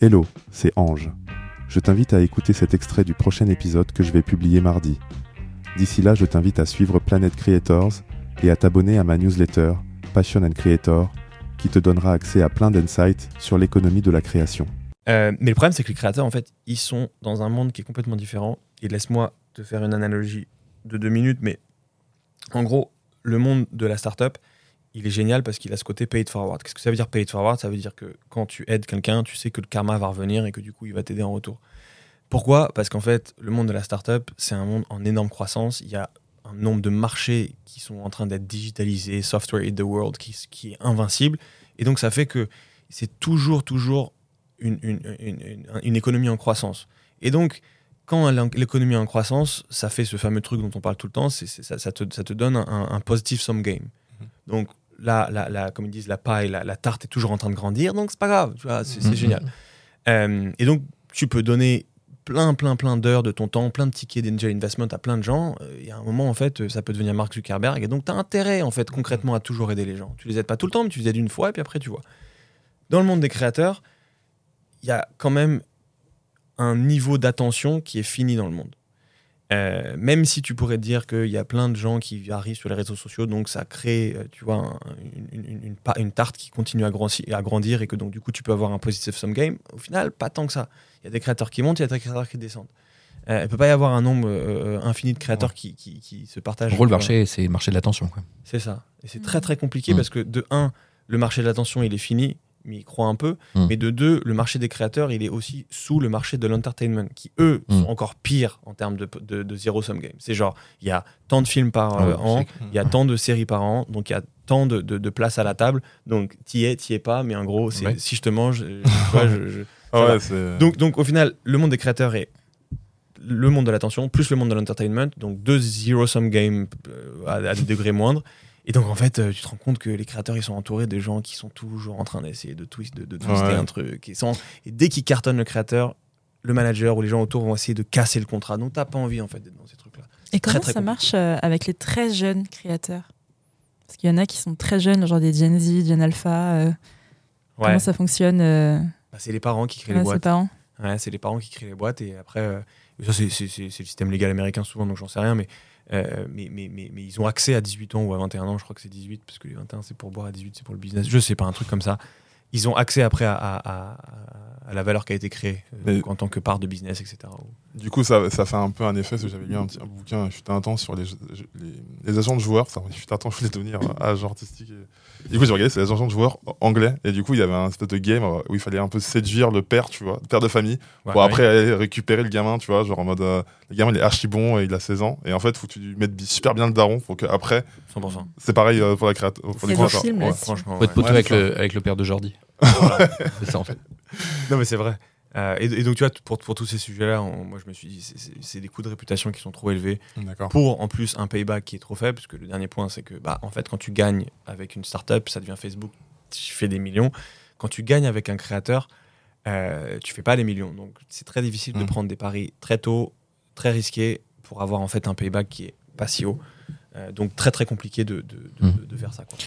Hello, c'est Ange. Je t'invite à écouter cet extrait du prochain épisode que je vais publier mardi. D'ici là, je t'invite à suivre Planet Creators et à t'abonner à ma newsletter Passion and Creator qui te donnera accès à plein d'insights sur l'économie de la création. Euh, mais le problème, c'est que les créateurs, en fait, ils sont dans un monde qui est complètement différent. Et laisse-moi te faire une analogie de deux minutes, mais en gros, le monde de la startup, il est génial parce qu'il a ce côté paid forward. Qu'est-ce que ça veut dire paid forward? Ça veut dire que quand tu aides quelqu'un, tu sais que le karma va revenir et que du coup, il va t'aider en retour. Pourquoi? Parce qu'en fait, le monde de la startup, c'est un monde en énorme croissance. Il y a un nombre de marchés qui sont en train d'être digitalisés, software in the world, qui, qui, est invincible. Et donc, ça fait que c'est toujours, toujours une, une, une, une, économie en croissance. Et donc, quand l'économie est en croissance, ça fait ce fameux truc dont on parle tout le temps, c'est, ça, ça, te, ça, te, donne un, un positive sum game. Mm-hmm. Donc, là, la, la, comme ils disent, la paille, la, la, tarte est toujours en train de grandir, donc c'est pas grave, tu vois, c'est, mm-hmm. génial. Euh, et donc, tu peux donner plein, plein, plein d'heures de ton temps, plein de tickets d'angel investment à plein de gens, euh, il y a un moment, en fait, ça peut devenir Mark Zuckerberg. Et donc, tu as intérêt, en fait, concrètement, à toujours aider les gens. Tu les aides pas tout le temps, mais tu les aides une fois, et puis après, tu vois. Dans le monde des créateurs, il y a quand même un niveau d'attention qui est fini dans le monde. Euh, même si tu pourrais dire qu'il y a plein de gens qui arrivent sur les réseaux sociaux, donc ça crée, euh, tu vois, une, une, une, tarte qui continue à, à, grandir et que donc du coup tu peux avoir un positive sum game. Au final, pas tant que ça. Il y a des créateurs qui montent, il y a des créateurs qui descendent. Euh, il ne peut pas y avoir un nombre infini de créateurs qui, qui, qui, se partagent. En gros, le marché, c'est le marché de l'attention. C'est ça. Et c'est très très compliqué mmh. parce que de un, le marché de l'attention, il est fini mais il croit un peu. Hmm. Mais de deux, le marché des créateurs, il est aussi sous le marché de l'entertainment, qui eux hmm. sont encore pires en termes de, de, zero sum game. C'est genre, il y a tant de films par euh, an, il y a tant de séries par an, donc il y a tant de, de, place à la table. Donc t'y es, t'y es pas, mais en gros, si je te mange, je, donc, donc au final, le monde des créateurs est le monde de l'attention plus le monde de l'entertainment, donc deux zero sum game euh, à, à des degrés moindres. Et donc, en fait, euh, tu te rends compte que les créateurs, ils sont entourés de gens qui sont toujours en train d'essayer de, twist, de, de twister un truc. Et, et dès qu'ils cartonnent le créateur, le manager ou les gens autour vont essayer de casser le contrat. Donc, t'as pas envie, en fait, d'être dans ces trucs-là. Et comment ça marche euh, avec les très jeunes créateurs? Parce qu'il y en a qui sont très jeunes, genre des Gen Z, Gen Alpha. Euh, comment ça fonctionne bah, C'est les parents qui créent les boîtes. Parents. Ouais, c'est les parents qui créent les boîtes. Et après, ça, c'est le système légal américain souvent, donc j'en sais rien. Mais euh, mais, mais, mais, mais, ils ont accès à 18 ans ou à 21 ans, je crois que c'est 18, parce que les 21 c'est pour boire, à 18 c'est pour le business, je sais pas, un truc comme ça. Ils ont accès après à, à, à la valeur qui a été créée euh, en tant que part de business, etc. Du coup, ça, ça fait un peu un effet, parce que j'avais lu un, petit, un bouquin, il fut un temps sur les, les, les, agents de joueurs, ça, fut un temps, je voulais devenir agent artistique. Et... Du coup, j'ai regardé, c'est les agents de joueurs anglais, et du coup, il y avait un espèce de game où il fallait un peu séduire le père, tu vois, le père de famille, ouais, pour après aller récupérer le gamin, tu vois, genre en mode, euh, le gamin, il est archi bon et il a 16 ans, et en fait, faut que tu lui mettes super bien le daron, pour qu'après, c'est pareil euh, pour, la créat pour les créateurs. Ouais, franchement. Faut être poteau avec, le, avec le père de Jordi. c'est ça, en fait. Non, mais c'est vrai. Euh, et, donc, tu vois, pour, pour tous ces sujets-là, moi, je me suis dit, c'est des coûts de réputation qui sont trop élevés. Pour, en plus, un payback qui est trop faible. Parce que le dernier point, c'est que, bah, en fait, quand tu gagnes avec une startup, ça devient Facebook, tu fais des millions. Quand tu gagnes avec un créateur, euh, tu fais pas des millions. Donc, c'est très difficile de mm. prendre des paris très tôt, très risqués, pour avoir, en fait, un payback qui est pas si haut. Euh, donc très très compliqué de, de, de, mm. de faire ça. Quoi.